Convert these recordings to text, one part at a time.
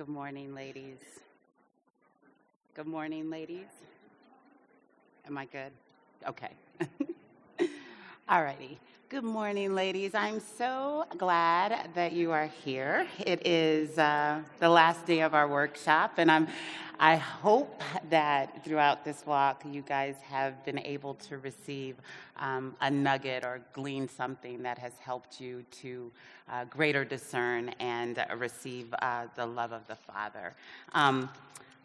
Good morning, ladies. Good morning, ladies. Am I good? Okay. All righty. Good morning, ladies. I'm so glad that you are here. It is uh, the last day of our workshop, and I'm. I hope that throughout this walk, you guys have been able to receive um, a nugget or glean something that has helped you to uh, greater discern and receive uh, the love of the Father. Um,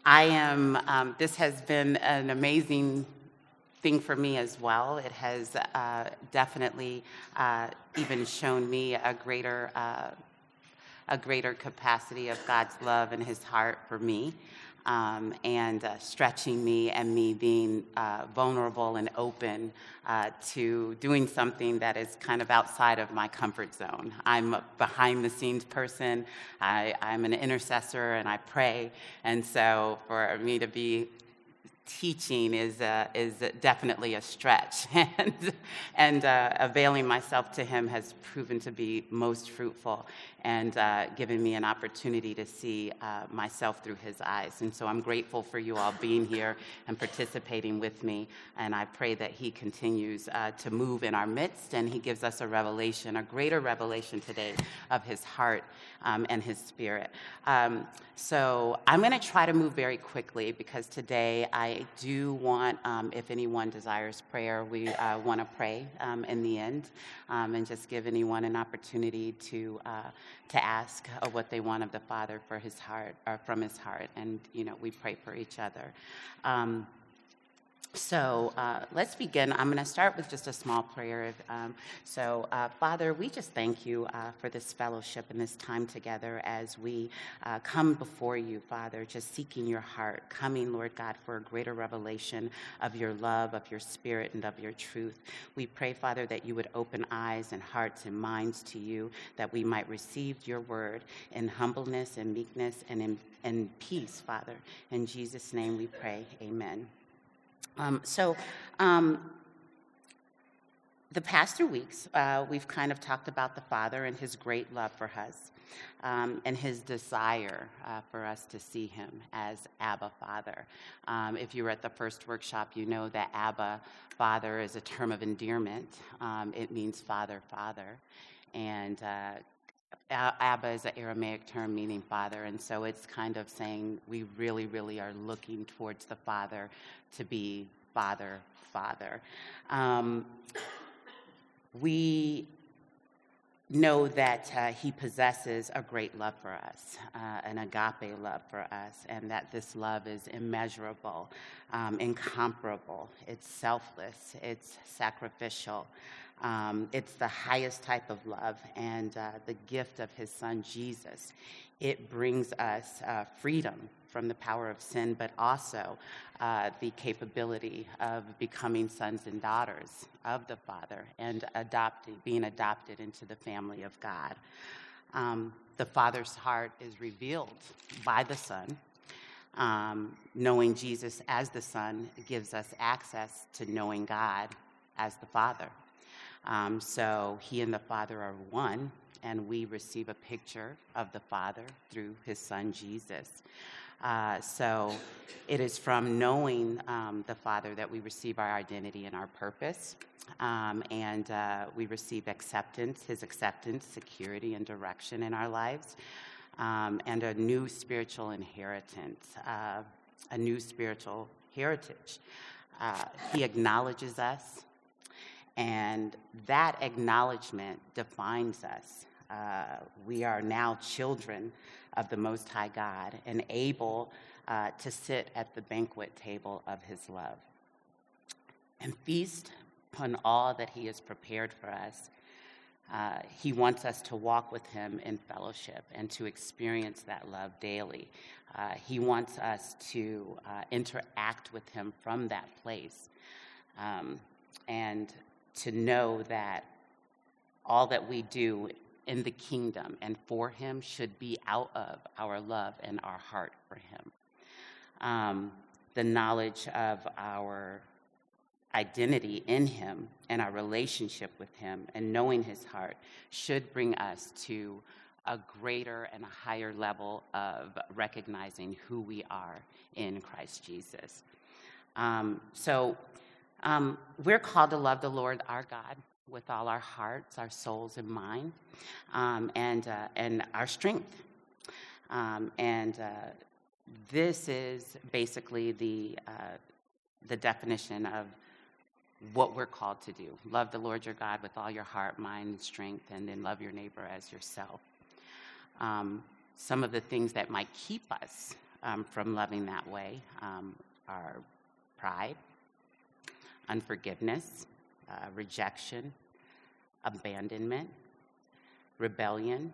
I am. Um, this has been an amazing thing for me as well. It has uh, definitely uh, even shown me a greater, uh, a greater capacity of God's love and His heart for me, um, and uh, stretching me and me being uh, vulnerable and open uh, to doing something that is kind of outside of my comfort zone. I'm a behind the scenes person. I, I'm an intercessor and I pray, and so for me to be teaching is, uh, is definitely a stretch. and and uh, availing myself to him has proven to be most fruitful and uh, given me an opportunity to see uh, myself through his eyes. And so I'm grateful for you all being here and participating with me. And I pray that he continues uh, to move in our midst and he gives us a revelation, a greater revelation today of his heart um, and his spirit. Um, so I'm going to try to move very quickly because today I do want, um, if anyone desires prayer, we uh, want to pray um, in the end um, and just give anyone an opportunity to uh, to ask uh, what they want of the Father for his heart or from his heart. And, you know, we pray for each other. So uh, let's begin. I'm going to start with just a small prayer. Um, so, uh, Father, we just thank you uh, for this fellowship and this time together as we uh, come before you, Father, just seeking your heart, coming, Lord God, for a greater revelation of your love, of your spirit, and of your truth. We pray, Father, that you would open eyes and hearts and minds to you, that we might receive your word in humbleness and meekness and in, in peace, Father. In Jesus' name we pray. Amen. Um, so, um, the past two weeks, uh, we've kind of talked about the Father and his great love for us um, and his desire uh, for us to see him as Abba Father. Um, if you were at the first workshop, you know that Abba Father is a term of endearment, um, it means Father, Father. And uh, Abba is an Aramaic term meaning father, and so it's kind of saying we really, really are looking towards the Father to be Father, Father. Um, we know that uh, He possesses a great love for us, uh, an agape love for us, and that this love is immeasurable, um, incomparable, it's selfless, it's sacrificial. Um, it's the highest type of love and uh, the gift of his son Jesus. It brings us uh, freedom from the power of sin, but also uh, the capability of becoming sons and daughters of the Father and adopting, being adopted into the family of God. Um, the Father's heart is revealed by the Son. Um, knowing Jesus as the Son gives us access to knowing God as the Father. Um, so he and the Father are one, and we receive a picture of the Father through his Son Jesus. Uh, so it is from knowing um, the Father that we receive our identity and our purpose. Um, and uh, we receive acceptance, his acceptance, security, and direction in our lives, um, and a new spiritual inheritance, uh, a new spiritual heritage. Uh, he acknowledges us, and that acknowledgement defines us. Uh, we are now children of the Most High God and able uh, to sit at the banquet table of His love and feast upon all that He has prepared for us. Uh, he wants us to walk with Him in fellowship and to experience that love daily. Uh, he wants us to uh, interact with Him from that place. Um, and to know that all that we do in the kingdom and for Him should be out of our love and our heart for Him. Um, the knowledge of our identity in Him and our relationship with Him and knowing His heart should bring us to a greater and a higher level of recognizing who we are in Christ Jesus. Um, so um, we're called to love the Lord our God with all our hearts, our souls, and mind, um, and, uh, and our strength. Um, and uh, this is basically the, uh, the definition of what we're called to do love the Lord your God with all your heart, mind, and strength, and then love your neighbor as yourself. Um, some of the things that might keep us um, from loving that way um, are pride, unforgiveness, uh, rejection, abandonment, rebellion,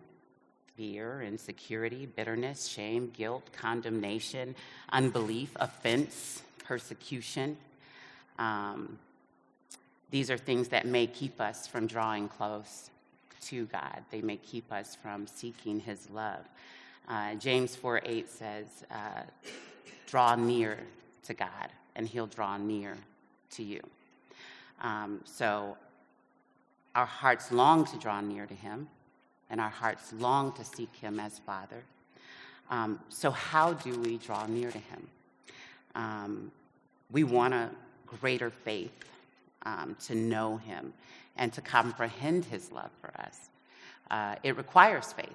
fear, insecurity, bitterness, shame, guilt, condemnation, unbelief, offense, persecution. Um, these are things that may keep us from drawing close to God. They may keep us from seeking His love. Uh, James 4 8 says, uh, Draw near to God, and He'll draw near to you. Um, so our hearts long to draw near to Him, and our hearts long to seek Him as Father. Um, so, how do we draw near to Him? Um, we want a greater faith um, to know Him and to comprehend His love for us. Uh, it requires faith.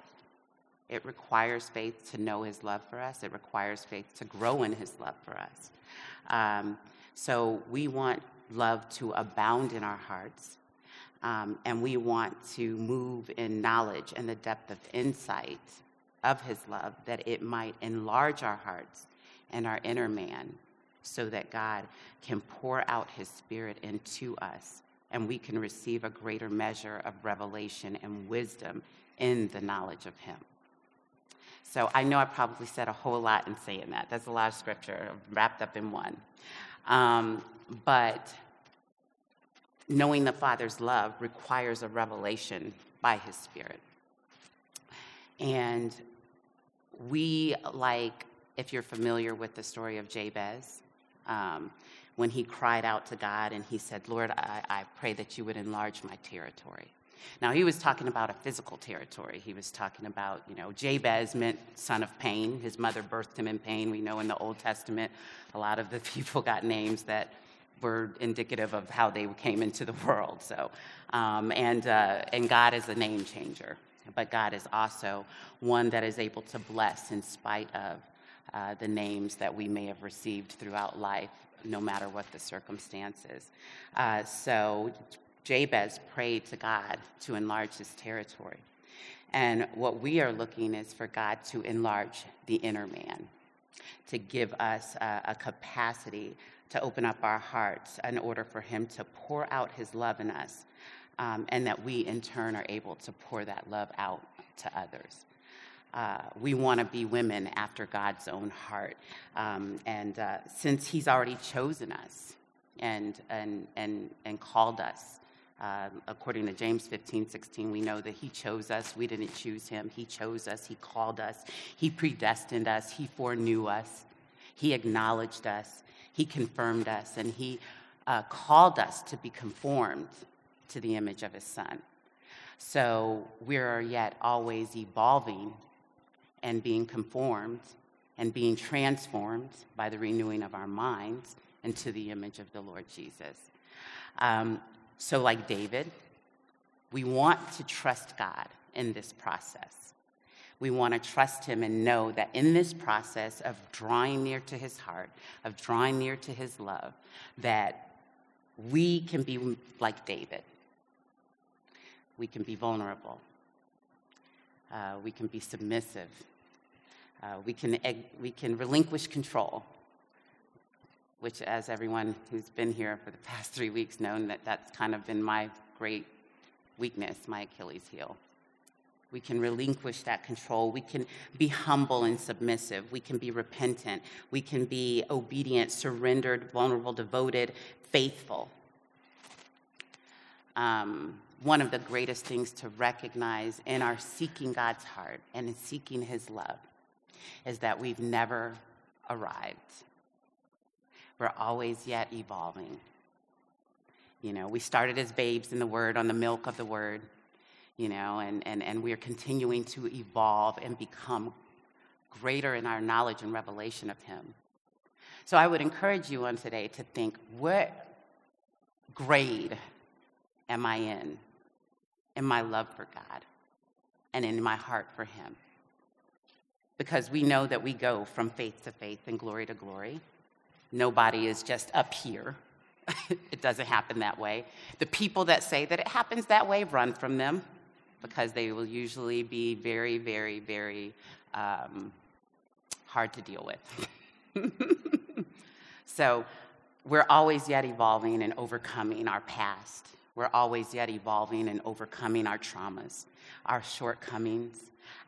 It requires faith to know His love for us. It requires faith to grow in His love for us. Um, so we want love to abound in our hearts, um, and we want to move in knowledge and the depth of insight of His love that it might enlarge our hearts and our inner man so that God can pour out His Spirit into us and we can receive a greater measure of revelation and wisdom in the knowledge of Him. So I know I probably said a whole lot in saying that. That's a lot of scripture wrapped up in one. Um, but knowing the Father's love requires a revelation by His Spirit. And we, like, if you're familiar with the story of Jabez, um, when he cried out to God and he said, Lord, I, I pray that you would enlarge my territory. Now, he was talking about a physical territory. He was talking about, you know, Jabez meant son of pain. His mother birthed him in pain. We know in the Old Testament, a lot of the people got names that were indicative of how they came into the world. So, um, and, uh, and God is a name changer, but God is also one that is able to bless in spite of uh, the names that we may have received throughout life, no matter what the circumstances. Uh, so Jabez prayed to God to enlarge his territory. And what we are looking is for God to enlarge the inner man, to give us a, a capacity to open up our hearts in order for him to pour out his love in us, um, and that we in turn are able to pour that love out to others. Uh, we want to be women after God's own heart. Um, and uh, since He's already chosen us and, and, and, and called us, uh, according to James 15, 16, we know that He chose us. We didn't choose Him. He chose us. He called us. He predestined us. He foreknew us. He acknowledged us. He confirmed us. And He uh, called us to be conformed to the image of His Son. So we're yet always evolving and being conformed and being transformed by the renewing of our minds into the image of the Lord Jesus. Um, so, like David, we want to trust God in this process. We want to trust Him and know that in this process of drawing near to His heart, of drawing near to His love, that we can be like David. We can be vulnerable. Uh, we can be submissive. Uh, we, can, we can relinquish control, which, as everyone who's been here for the past three weeks known, that that's kind of been my great weakness, my Achilles heel. We can relinquish that control. We can be humble and submissive. We can be repentant. We can be obedient, surrendered, vulnerable, devoted, faithful. Um, one of the greatest things to recognize in our seeking God's heart and in seeking His love is that we've never arrived. We're always yet evolving. You know, we started as babes in the Word, on the milk of the Word. you know, and, and, and we're continuing to evolve and become greater in our knowledge and revelation of Him. So I would encourage you on today to think what grade am I in in my love for God and in my heart for Him? Because we know that we go from faith to faith and glory to glory. Nobody is just up here. it doesn't happen that way. The people that say that it happens that way, run from them because they will usually be very, very, very um, hard to deal with. so we're always yet evolving and overcoming our past. We're always yet evolving and overcoming our traumas, our shortcomings,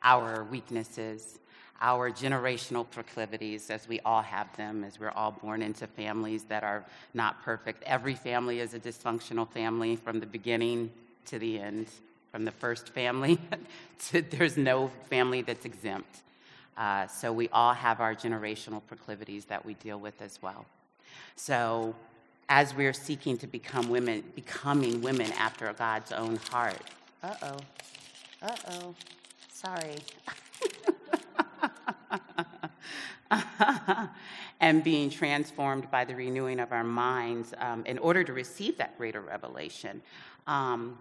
our weaknesses, our generational proclivities, as we all have them, as we're all born into families that are not perfect. Every family is a dysfunctional family from the beginning to the end. From the first family to there's no family that's exempt. Uh, so we all have our generational proclivities that we deal with as well. So as we're seeking to become women, becoming women after God's own heart. Uh oh. Uh oh. Sorry. and being transformed by the renewing of our minds um, in order to receive that greater revelation. Um,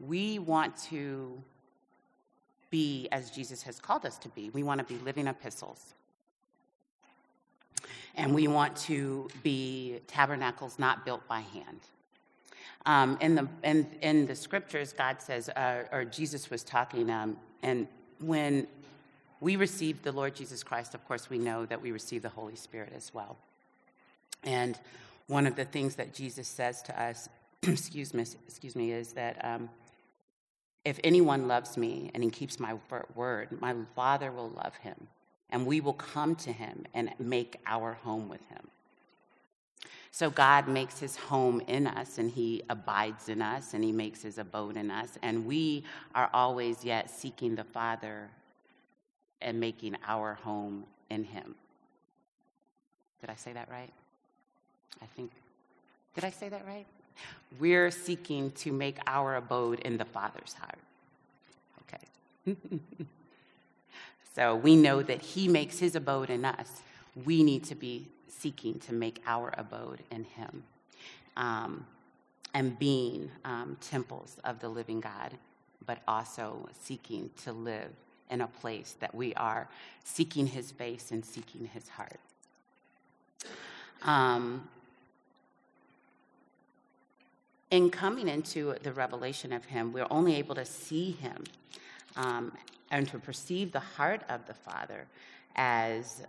we want to be as Jesus has called us to be. We want to be living epistles. And we want to be tabernacles not built by hand. Um, in, the, in, in the scriptures, God says, uh, or Jesus was talking, um, and when we receive the Lord Jesus Christ, of course, we know that we receive the Holy Spirit as well. And one of the things that Jesus says to us, excuse me, excuse me, is that um, if anyone loves me and he keeps my word, my Father will love him, and we will come to him and make our home with him. So God makes his home in us, and he abides in us, and he makes his abode in us, and we are always yet seeking the Father and making our home in him. Did I say that right? I think. Did I say that right? We're seeking to make our abode in the Father's heart. Okay. so we know that He makes His abode in us. We need to be seeking to make our abode in Him um, and being um, temples of the living God, but also seeking to live in a place that we are seeking His face and seeking His heart. Um, in coming into the revelation of Him, we're only able to see Him um, and to perceive the heart of the Father as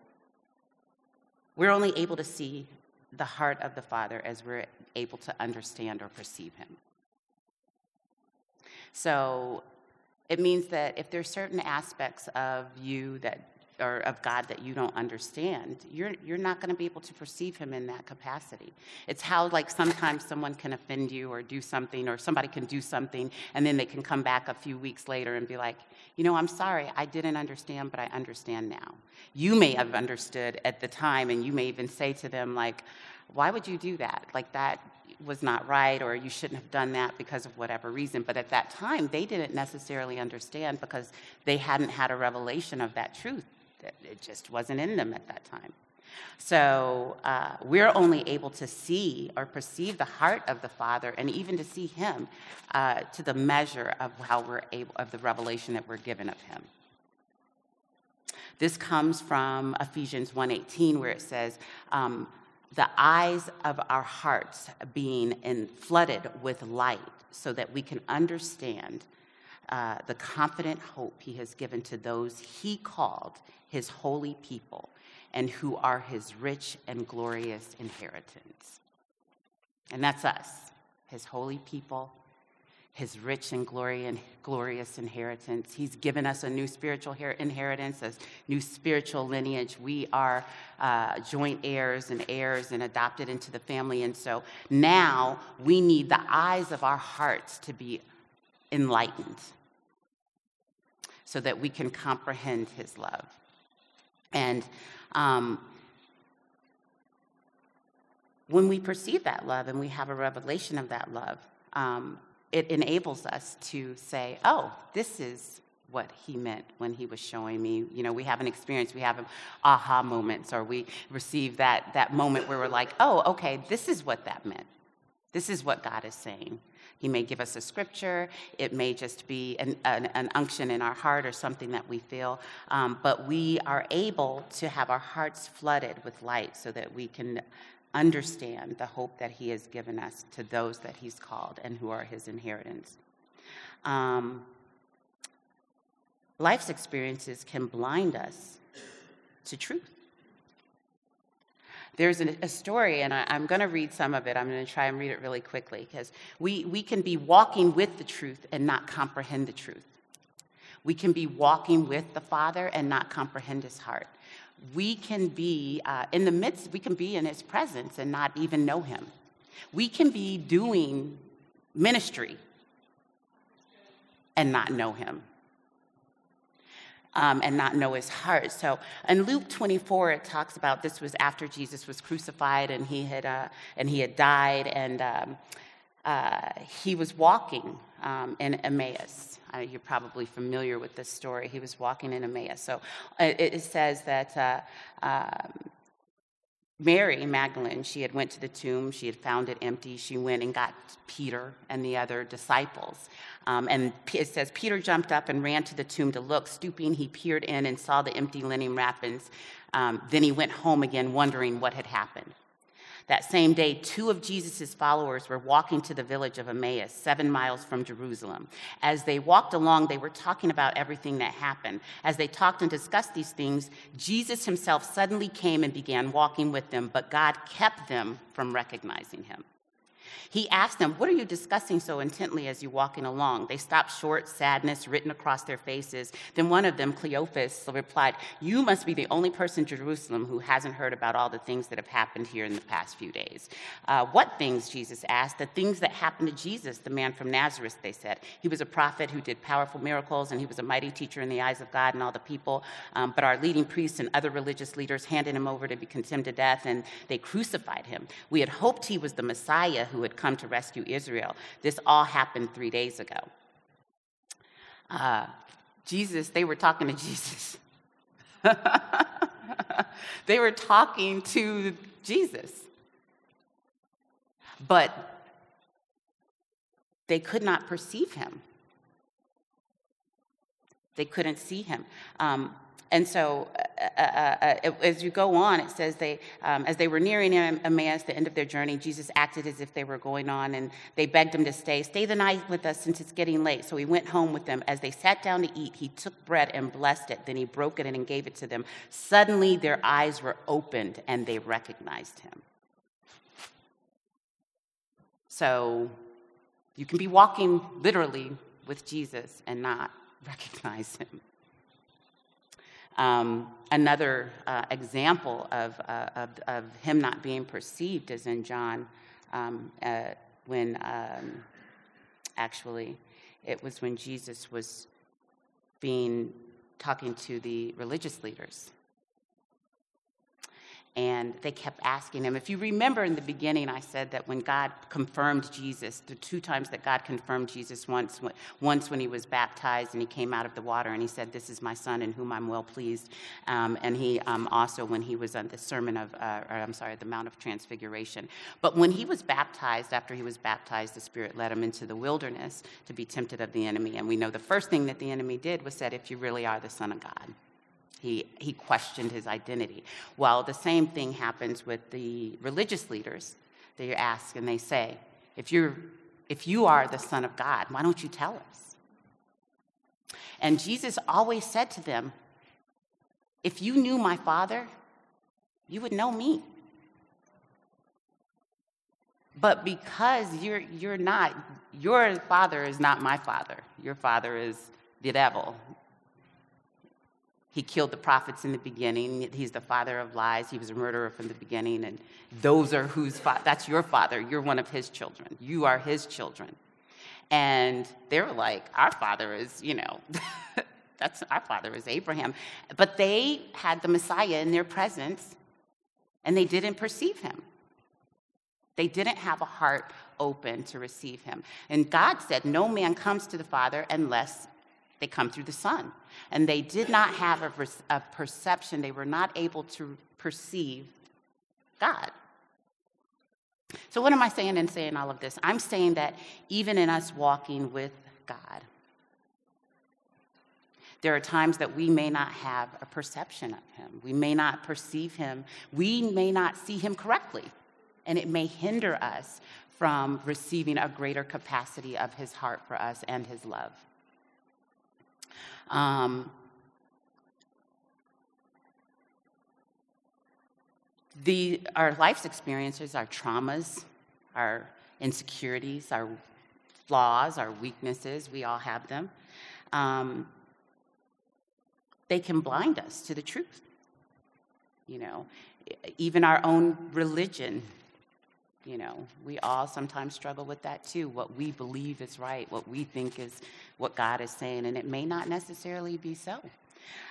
we're only able to see the heart of the Father as we're able to understand or perceive Him. So it means that if there's certain aspects of you that or of God that you don't understand, you're, you're not going to be able to perceive him in that capacity. It's how, like, sometimes someone can offend you or do something, or somebody can do something, and then they can come back a few weeks later and be like, you know, I'm sorry, I didn't understand, but I understand now. You may have understood at the time, and you may even say to them, like, why would you do that? Like, that was not right, or you shouldn't have done that because of whatever reason. But at that time, they didn't necessarily understand because they hadn't had a revelation of that truth it just wasn't in them at that time. So uh, we're only able to see or perceive the heart of the Father and even to see Him uh, to the measure of how we're able, of the revelation that we're given of Him. This comes from Ephesians 1:18, where it says, um, "The eyes of our hearts being in, flooded with light, so that we can understand uh, the confident hope He has given to those He called his holy people and who are his rich and glorious inheritance. And that's us, his holy people, his rich and glory and glorious inheritance. He's given us a new spiritual inheritance, a new spiritual lineage. We are uh, joint heirs and heirs and adopted into the family. And so now we need the eyes of our hearts to be enlightened so that we can comprehend his love. And um, when we perceive that love and we have a revelation of that love, um, it enables us to say, oh, this is what he meant when he was showing me. You know, we have an experience, we have aha moments, or we receive that, that moment where we're like, oh, okay, this is what that meant. This is what God is saying. He may give us a scripture, it may just be an, an, an unction in our heart or something that we feel, um, but we are able to have our hearts flooded with light so that we can understand the hope that He has given us to those that He's called and who are His inheritance. Um, life's experiences can blind us to truth. There's a, a story, and I, am going to read some of it. I'm going to try and read it really quickly because we, we can be walking with the truth and not comprehend the truth. We can be walking with the Father and not comprehend his heart. We can be uh, in the midst, we can be in his presence and not even know him. We can be doing ministry and not know him um, and not know his heart. So in Luke 24, it talks about this was after Jesus was crucified and he had, uh, and he had died, and um, uh, he was walking um, in Emmaus. Uh, you're probably familiar with this story. He was walking in Emmaus. So uh, it, it says that uh, um, Mary Magdalene, she had went to the tomb. She had found it empty. She went and got Peter and the other disciples. Um, and it says Peter jumped up and ran to the tomb to look. Stooping, he peered in and saw the empty linen wrappings. Um, then he went home again, wondering what had happened. That same day, two of Jesus' followers were walking to the village of Emmaus, seven miles from Jerusalem. As they walked along, they were talking about everything that happened. As they talked and discussed these things, Jesus himself suddenly came and began walking with them, but God kept them from recognizing him. He asked them, What are you discussing so intently as you're walking along? They stopped short, sadness written across their faces. Then one of them, Cleophas, replied, You must be the only person in Jerusalem who hasn't heard about all the things that have happened here in the past few days. Uh, what things? Jesus asked. The things that happened to Jesus, the man from Nazareth, they said. He was a prophet who did powerful miracles, and he was a mighty teacher in the eyes of God and all the people. Um, but our leading priests and other religious leaders handed him over to be condemned to death, and they crucified him. We had hoped he was the Messiah who had come to rescue Israel. This all happened three days ago. Uh, Jesus, they were talking to Jesus. they were talking to Jesus. But they could not perceive him. They couldn't see him. Um, and so, uh, uh, uh, as you go on, it says they, um, as they were nearing Emmaus, the end of their journey, Jesus acted as if they were going on, and they begged him to stay. Stay the night with us since it's getting late. So he went home with them. As they sat down to eat, he took bread and blessed it. Then he broke it and gave it to them. Suddenly, their eyes were opened, and they recognized him. So, you can be walking literally with Jesus and not recognize him. Um, another uh, example of, uh, of, of, him not being perceived is in John, um, uh, when um, actually it was when Jesus was being talking to the religious leaders and they kept asking him. If you remember in the beginning, I said that when God confirmed Jesus, the two times that God confirmed Jesus, once, once when he was baptized and he came out of the water and he said, This is my son in whom I'm well pleased. Um, and he um, also, when he was on the sermon of, uh, or I'm sorry, the Mount of Transfiguration. But when he was baptized, after he was baptized, the Spirit led him into the wilderness to be tempted of the enemy. And we know the first thing that the enemy did was said, If you really are the Son of God. He, he questioned his identity. Well, the same thing happens with the religious leaders. They ask and they say, if, you're, if you are the Son of God, why don't you tell us? And Jesus always said to them, If you knew my Father, you would know me. But because you're, you're not, your father is not my father. Your father is the devil, he killed the prophets in the beginning. He's the father of lies. He was a murderer from the beginning. And those are whose fa- that's your father. You're one of his children. You are his children. And they were like, our father is, you know, that's our father is Abraham. But they had the Messiah in their presence and they didn't perceive him. They didn't have a heart open to receive him. And God said, No man comes to the Father unless they come through the Son. And they did not have a, a perception, they were not able to perceive God. So, what am I saying in saying all of this? I'm saying that even in us walking with God, there are times that we may not have a perception of Him. We may not perceive Him. We may not see Him correctly. And it may hinder us from receiving a greater capacity of His heart for us and His love. Um, the, our life's experiences, our traumas, our insecurities, our flaws, our weaknesses, we all have them. Um, they can blind us to the truth. You know, even our own religion, you know, we all sometimes struggle with that too. What we believe is right, what we think is what God is saying, and it may not necessarily be so.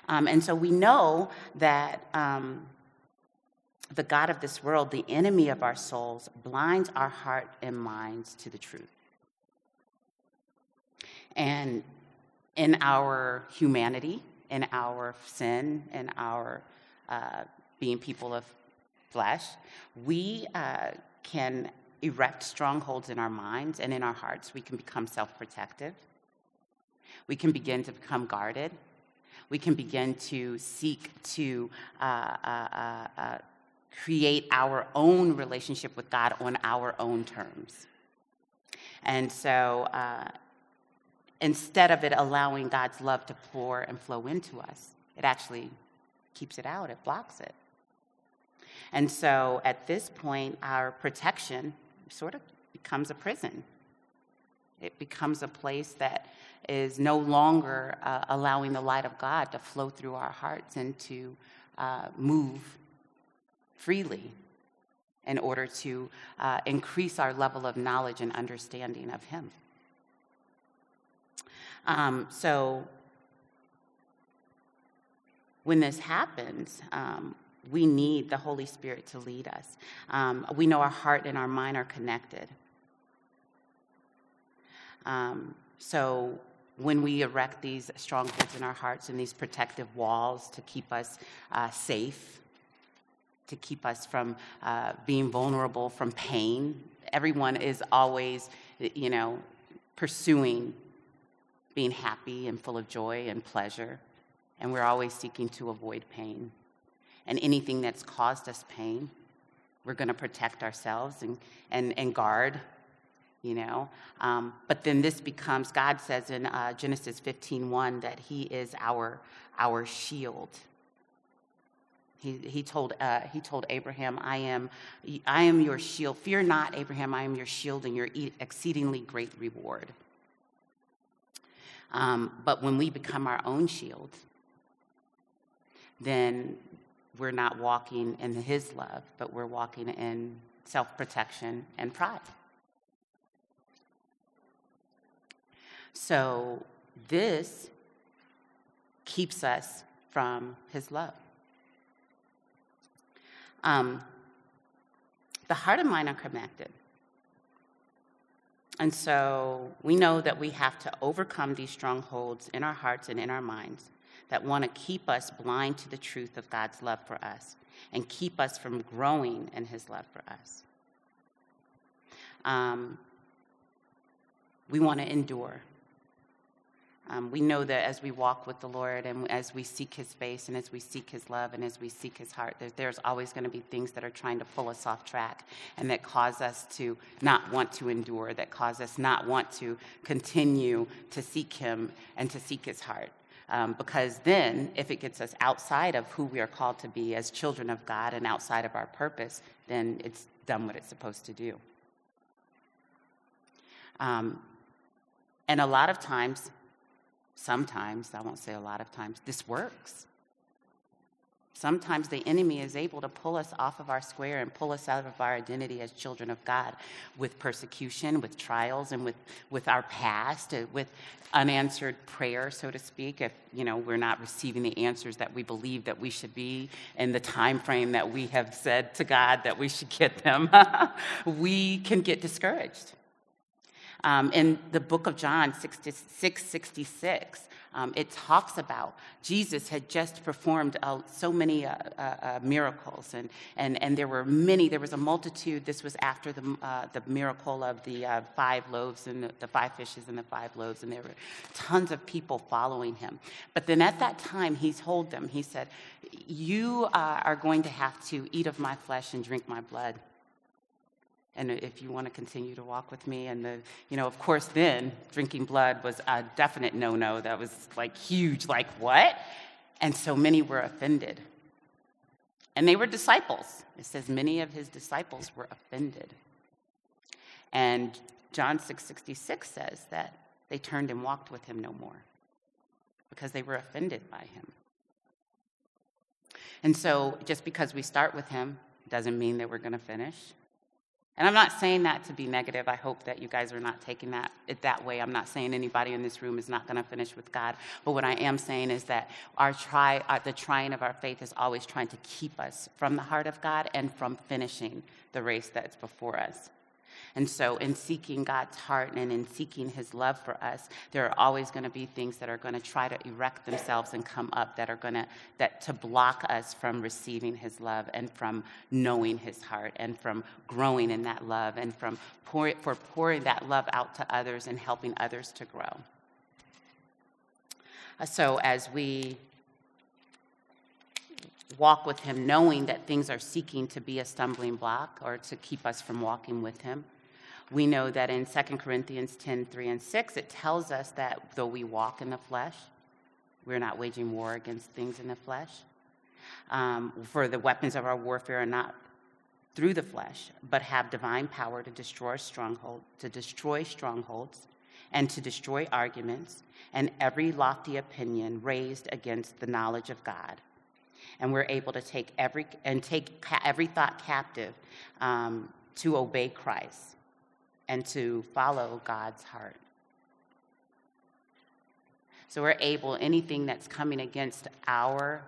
Um, and so we know that um, the God of this world, the enemy of our souls, blinds our heart and minds to the truth. And in our humanity, in our sin, in our uh, being people of flesh, we uh, can erect strongholds in our minds and in our hearts. We can become self protective. We can begin to become guarded. We can begin to seek to uh, uh, uh, uh create our own relationship with God on our own terms. And so uh, instead of it allowing God's love to pour and flow into us, it actually keeps it out, it blocks it. And so at this point, our protection sort of becomes a prison. It becomes a place that is no longer uh, allowing the light of God to flow through our hearts and to uh, move freely in order to uh, increase our level of knowledge and understanding of Him. Um, so, when this happens, um, we need the Holy Spirit to lead us. Um, we know our heart and our mind are connected. Um, so, when we erect these strongholds in our hearts and these protective walls to keep us uh, safe, to keep us from uh, being vulnerable from pain. Everyone is always, you know, pursuing being happy and full of joy and pleasure, and we're always seeking to avoid pain. And anything that's caused us pain, we're going to protect ourselves and, and, and guard, you know. Um, but then this becomes, God says in uh, Genesis 15 that He is our, our shield he, he, told, uh, he told Abraham, I am, I am your shield. Fear not, Abraham, I am your shield and your exceedingly great reward. Um, but when we become our own shield, then we're not walking in his love, but we're walking in self protection and pride. So this keeps us from his love. Um, the heart and mind are connected. And so we know that we have to overcome these strongholds in our hearts and in our minds that want to keep us blind to the truth of God's love for us and keep us from growing in his love for us. Um, we want to endure. Um, we know that as we walk with the Lord and as we seek His face and as we seek His love and as we seek His heart, that there's always going to be things that are trying to pull us off track and that cause us to not want to endure, that cause us not want to continue to seek Him and to seek His heart. Um, because then, if it gets us outside of who we are called to be as children of God and outside of our purpose, then it's done what it's supposed to do. Um, and a lot of times, sometimes, I won't say a lot of times, this works. Sometimes the enemy is able to pull us off of our square and pull us out of our identity as children of God with persecution, with trials, and with, with our past, uh, with unanswered prayer, so to speak, if you know we're not receiving the answers that we believe that we should be in the time frame that we have said to God that we should get them, we can get discouraged. Um, in the book of John 666, um, it talks about Jesus had just performed uh, so many uh, uh, uh, miracles, and, and, and there were many, there was a multitude. This was after the, uh, the miracle of the uh, five loaves and the, the five fishes and the five loaves, and there were tons of people following him. But then at that time, he told them, he said, You are going to have to eat of my flesh and drink my blood and if you want to continue to walk with me and the you know of course then drinking blood was a definite no-no. That was like huge like what? And so many were offended. And they were disciples. It says many of his disciples were offended. And john 666 says that they turned and walked with him no more because they were offended by him. And so just because we start with him doesn't mean that we're going to finish and I'm not saying that to be negative. I hope that you guys are not taking that it that way. I'm not saying anybody in this room is not going to finish with God. But what I am saying is that our try, uh, the trying of our faith is always trying to keep us from the heart of God and from finishing the race that's before us. And so, in seeking God's heart and in seeking His love for us, there are always going to be things that are going to try to erect themselves and come up that are going to that to block us from receiving His love and from knowing His heart and from growing in that love and from pour, for pouring that love out to others and helping others to grow. So, as we walk with him knowing that things are seeking to be a stumbling block or to keep us from walking with him we know that in 2 Corinthians 10 3 and 6, it tells us that though we walk in the flesh, we're not waging war against things in the flesh. Um, for the weapons of our warfare are not through the flesh, but have divine power to destroy stronghold, to destroy strongholds, and to destroy arguments and every lofty opinion raised against the knowledge of God. And we're able to take every and take every thought captive um, to obey Christ and to follow God's heart. So we're able, anything that's coming against our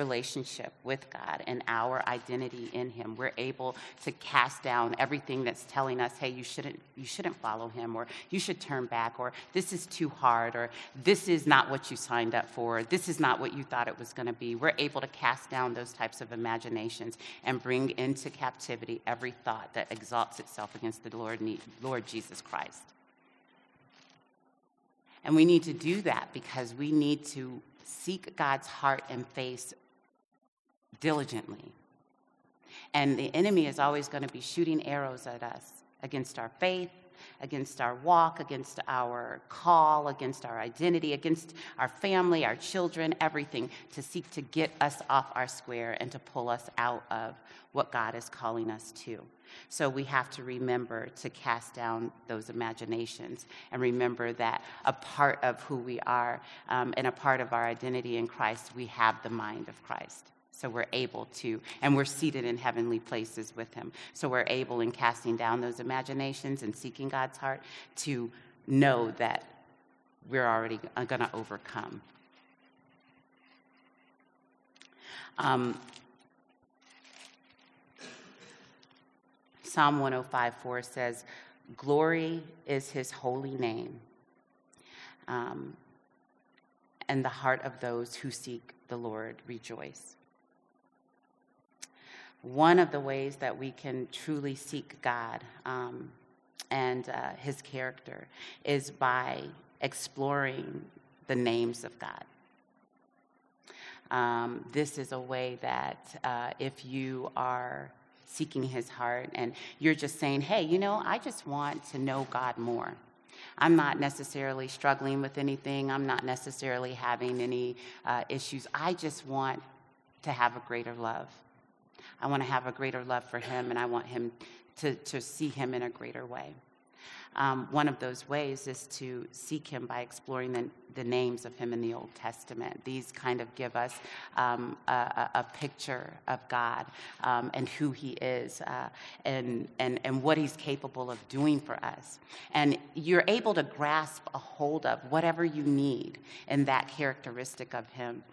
relationship with God and our identity in him. We're able to cast down everything that's telling us, hey, you shouldn't you shouldn't follow him or you should turn back or this is too hard or this is not what you signed up for. This is not what you thought it was going to be. We're able to cast down those types of imaginations and bring into captivity every thought that exalts itself against the Lord Lord Jesus Christ. And we need to do that because we need to seek God's heart and face diligently. And the enemy is always going to be shooting arrows at us against our faith, against our walk, against our call, against our identity, against our family, our children, everything to seek to get us off our square and to pull us out of what God is calling us to. So we have to remember to cast down those imaginations and remember that a part of who we are um, and a part of our identity in Christ, we have the mind of Christ. So we're able to, and we're seated in heavenly places with Him. So we're able, in casting down those imaginations and seeking God's heart, to know that we're already going to overcome. Um, Psalm 105:4 says, Glory is his holy name, um, and the heart of those who seek the Lord rejoice one of the ways that we can truly seek God um, and uh, His character is by exploring the names of God. Um, this is a way that uh, if you are seeking His heart and you're just saying, hey, you know, I just want to know God more. I'm not necessarily struggling with anything. I'm not necessarily having any uh, issues. I just want to have a greater love. I want to have a greater love for him, and I want him to, to see him in a greater way. Um, one of those ways is to seek him by exploring the, the, names of him in the Old Testament. These kind of give us um, a, a, picture of God um, and who he is uh, and, and, and what he's capable of doing for us. And you're able to grasp a hold of whatever you need in that characteristic of him.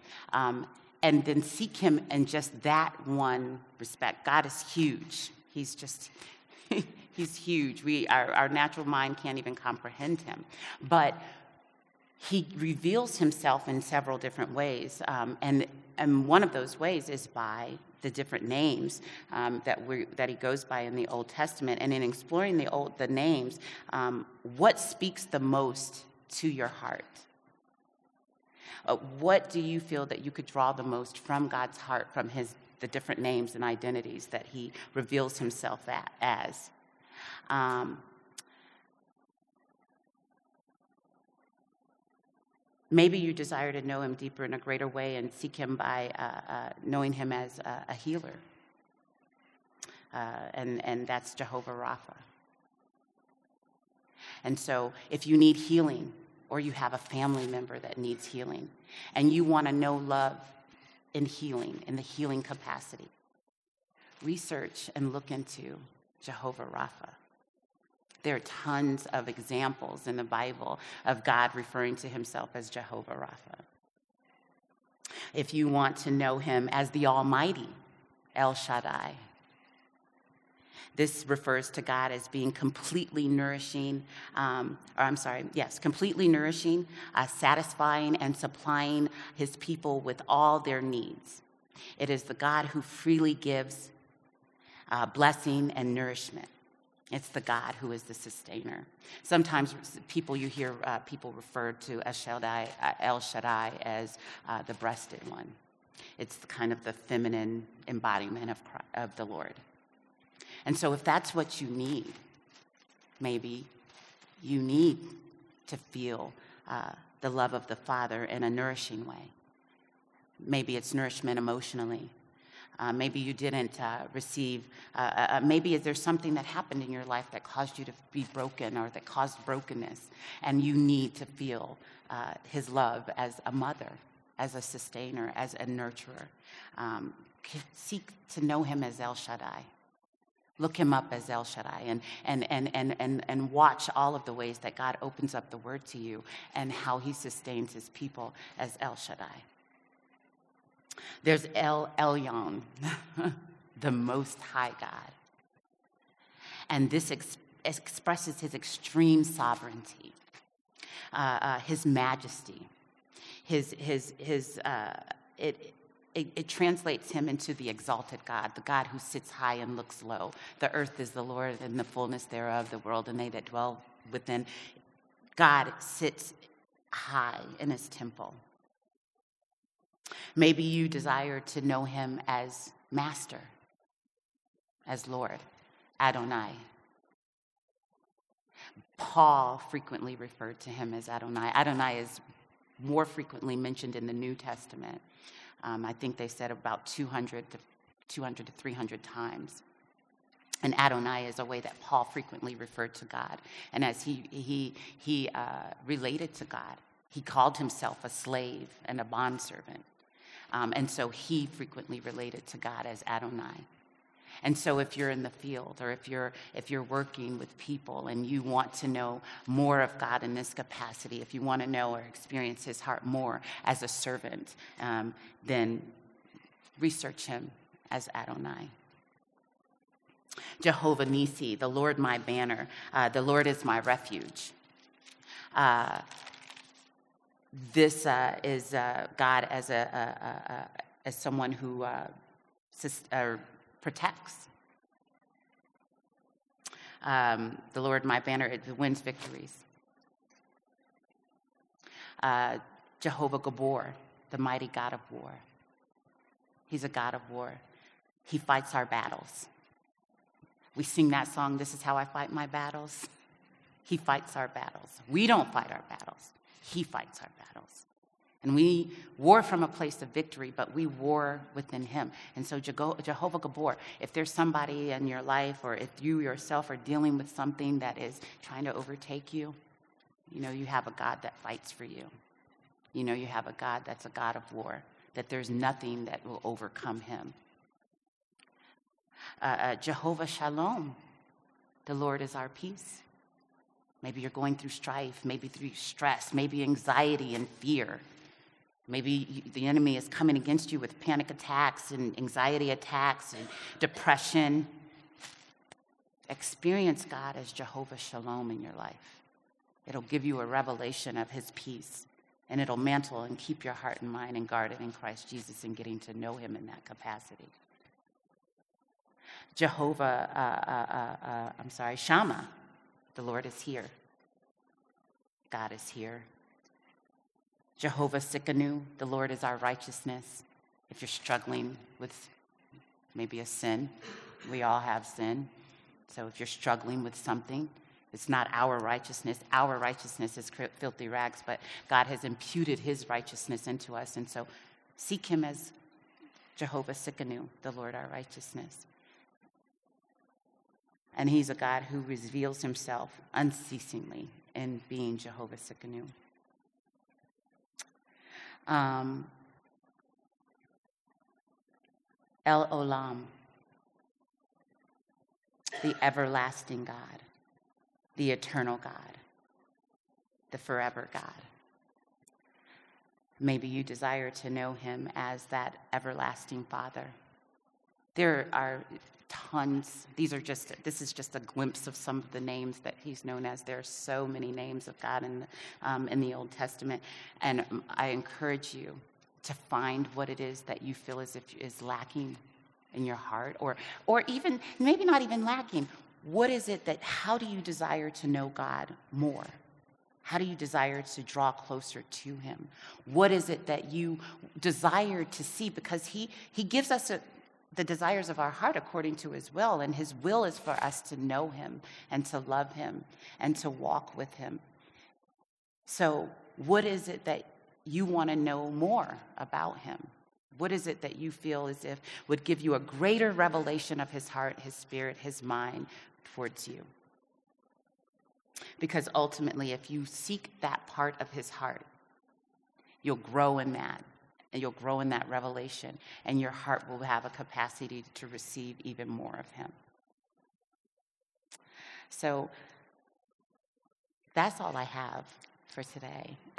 And then seek him in just that one respect. God is huge. He's just He's huge. We, our, our natural mind can't even comprehend him. But he reveals himself in several different ways. Um, and, and one of those ways is by the different names um, that, we, that he goes by in the Old Testament. And in exploring the, old, the names, um, what speaks the most to your heart? Uh, what do you feel that you could draw the most from God's heart, from his, the different names and identities that he reveals himself as? Um, maybe you desire to know him deeper in a greater way and seek him by uh, uh, knowing him as a, a healer. Uh, and, and that's Jehovah Rapha. And so, if you need healing, or you have a family member that needs healing, and you want to know love in healing, in the healing capacity, research and look into Jehovah Rapha. There are tons of examples in the Bible of God referring to himself as Jehovah Rapha. If you want to know him as the Almighty, El Shaddai, this refers to God as being completely nourishing, um, or I'm sorry, yes, completely nourishing, uh, satisfying, and supplying his people with all their needs. It is the God who freely gives uh, blessing and nourishment. It's the God who is the sustainer. Sometimes people you hear uh, people refer to El Shaddai, uh, El Shaddai as uh, the breasted one. It's kind of the feminine embodiment of, of the Lord. And so, if that's what you need, maybe you need to feel uh, the love of the Father in a nourishing way. Maybe it's nourishment emotionally. Uh, maybe you didn't uh, receive, uh, uh, uh, maybe there's something that happened in your life that caused you to be broken or that caused brokenness, and you need to feel His love as a mother, as a sustainer, as a nurturer. Um, seek to know Him as El Shaddai. Look him up as El Shaddai and, and, and, and, and, and watch all of the ways that God opens up the word to you and how he sustains his people as El Shaddai. There's El Elyon, the Most High God. And this ex- expresses his extreme sovereignty, uh, uh, his majesty, his, his, his, uh, it, it, it, translates him into the exalted God, the God who sits high and looks low. The earth is the Lord and the fullness thereof, the world and they that dwell within. God sits high in his temple. Maybe you desire to know him as master, as Lord, Adonai. Paul frequently referred to him as Adonai. Adonai is more frequently mentioned in the New Testament. Um, I think they said about 200 to 200 to 300 times. And Adonai is a way that Paul frequently referred to God. And as he, he, he uh, related to God, he called himself a slave and a bondservant. Um, and so he frequently related to God as Adonai. And so if you're in the field or if you're if you're working with people and you want to know more of God in this capacity, if you want to know or experience his heart more as a servant, um, then research him as Adonai. Jehovah Nisi, the Lord my banner, uh, the Lord is my refuge. Uh, this uh, is uh, God as, a, a, a, as someone who uh, protects. Um, the Lord, my banner, wins victories. Uh, Jehovah Gabor, the mighty God of war. He's a God of war. He fights our battles. We sing that song, This is How I Fight My Battles. He fights our battles. We don't fight our battles. He fights our battles. And we war from a place of victory, but we war within Him. And so, Jehovah Gabor, if there's somebody in your life or if you yourself are dealing with something that is trying to overtake you, you know you have a God that fights for you. You know you have a God that's a God of war, that there's nothing that will overcome Him. Uh, uh, Jehovah Shalom, the Lord is our peace. Maybe you're going through strife, maybe through stress, maybe anxiety and fear. Maybe the enemy is coming against you with panic attacks and anxiety attacks and depression. Experience God as Jehovah Shalom in your life. It'll give you a revelation of his peace, and it'll mantle and keep your heart and mind and guarded in Christ Jesus and getting to know him in that capacity. Jehovah, uh, uh, uh, uh I'm sorry, Shama, the Lord is here. God is here. Jehovah Tsidkenu, the Lord is our righteousness. If you're struggling with maybe a sin, we all have sin. So if you're struggling with something, it's not our righteousness. Our righteousness is filthy rags, but God has imputed his righteousness into us. And so seek him as Jehovah Tsidkenu, the Lord our righteousness. And he's a God who reveals himself unceasingly in being Jehovah Tsidkenu. Um, El Olam, the everlasting God, the eternal God, the forever God. Maybe you desire to know him as that everlasting Father. There are tons. These are just, this is just a glimpse of some of the names that he's known as. There are so many names of God in, um, in the Old Testament. And I encourage you to find what it is that you feel as if is lacking in your heart, or, or even, maybe not even lacking. What is it that, how do you desire to know God more? How do you desire to draw closer to him? What is it that you desire to see? Because he, he gives us a, the desires of our heart according to his will. And his will is for us to know him and to love him and to walk with him. So, what is it that you want to know more about him? What is it that you feel as if would give you a greater revelation of his heart, his spirit, his mind towards you? Because ultimately, if you seek that part of his heart, you'll grow in that and you'll grow in that revelation, and your heart will have a capacity to receive even more of Him. So that's all I have for today.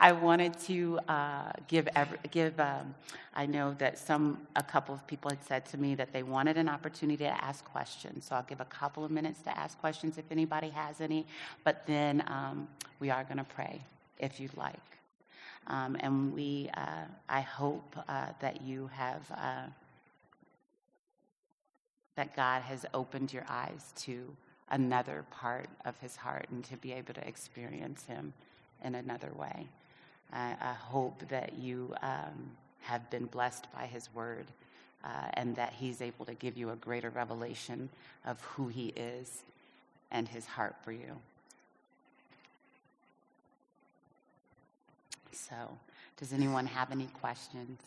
I wanted to uh, give, every, give um, I know that some, a couple of people had said to me that they wanted an opportunity to ask questions. So I'll give a couple of minutes to ask questions if anybody has any. But then um, we are going to pray if you'd like. Um, and we, uh, I hope uh, that you have, uh, that God has opened your eyes to another part of his heart and to be able to experience him in another way. I, I hope that you um, have been blessed by his word uh, and that he's able to give you a greater revelation of who he is and his heart for you. So, does anyone have any questions?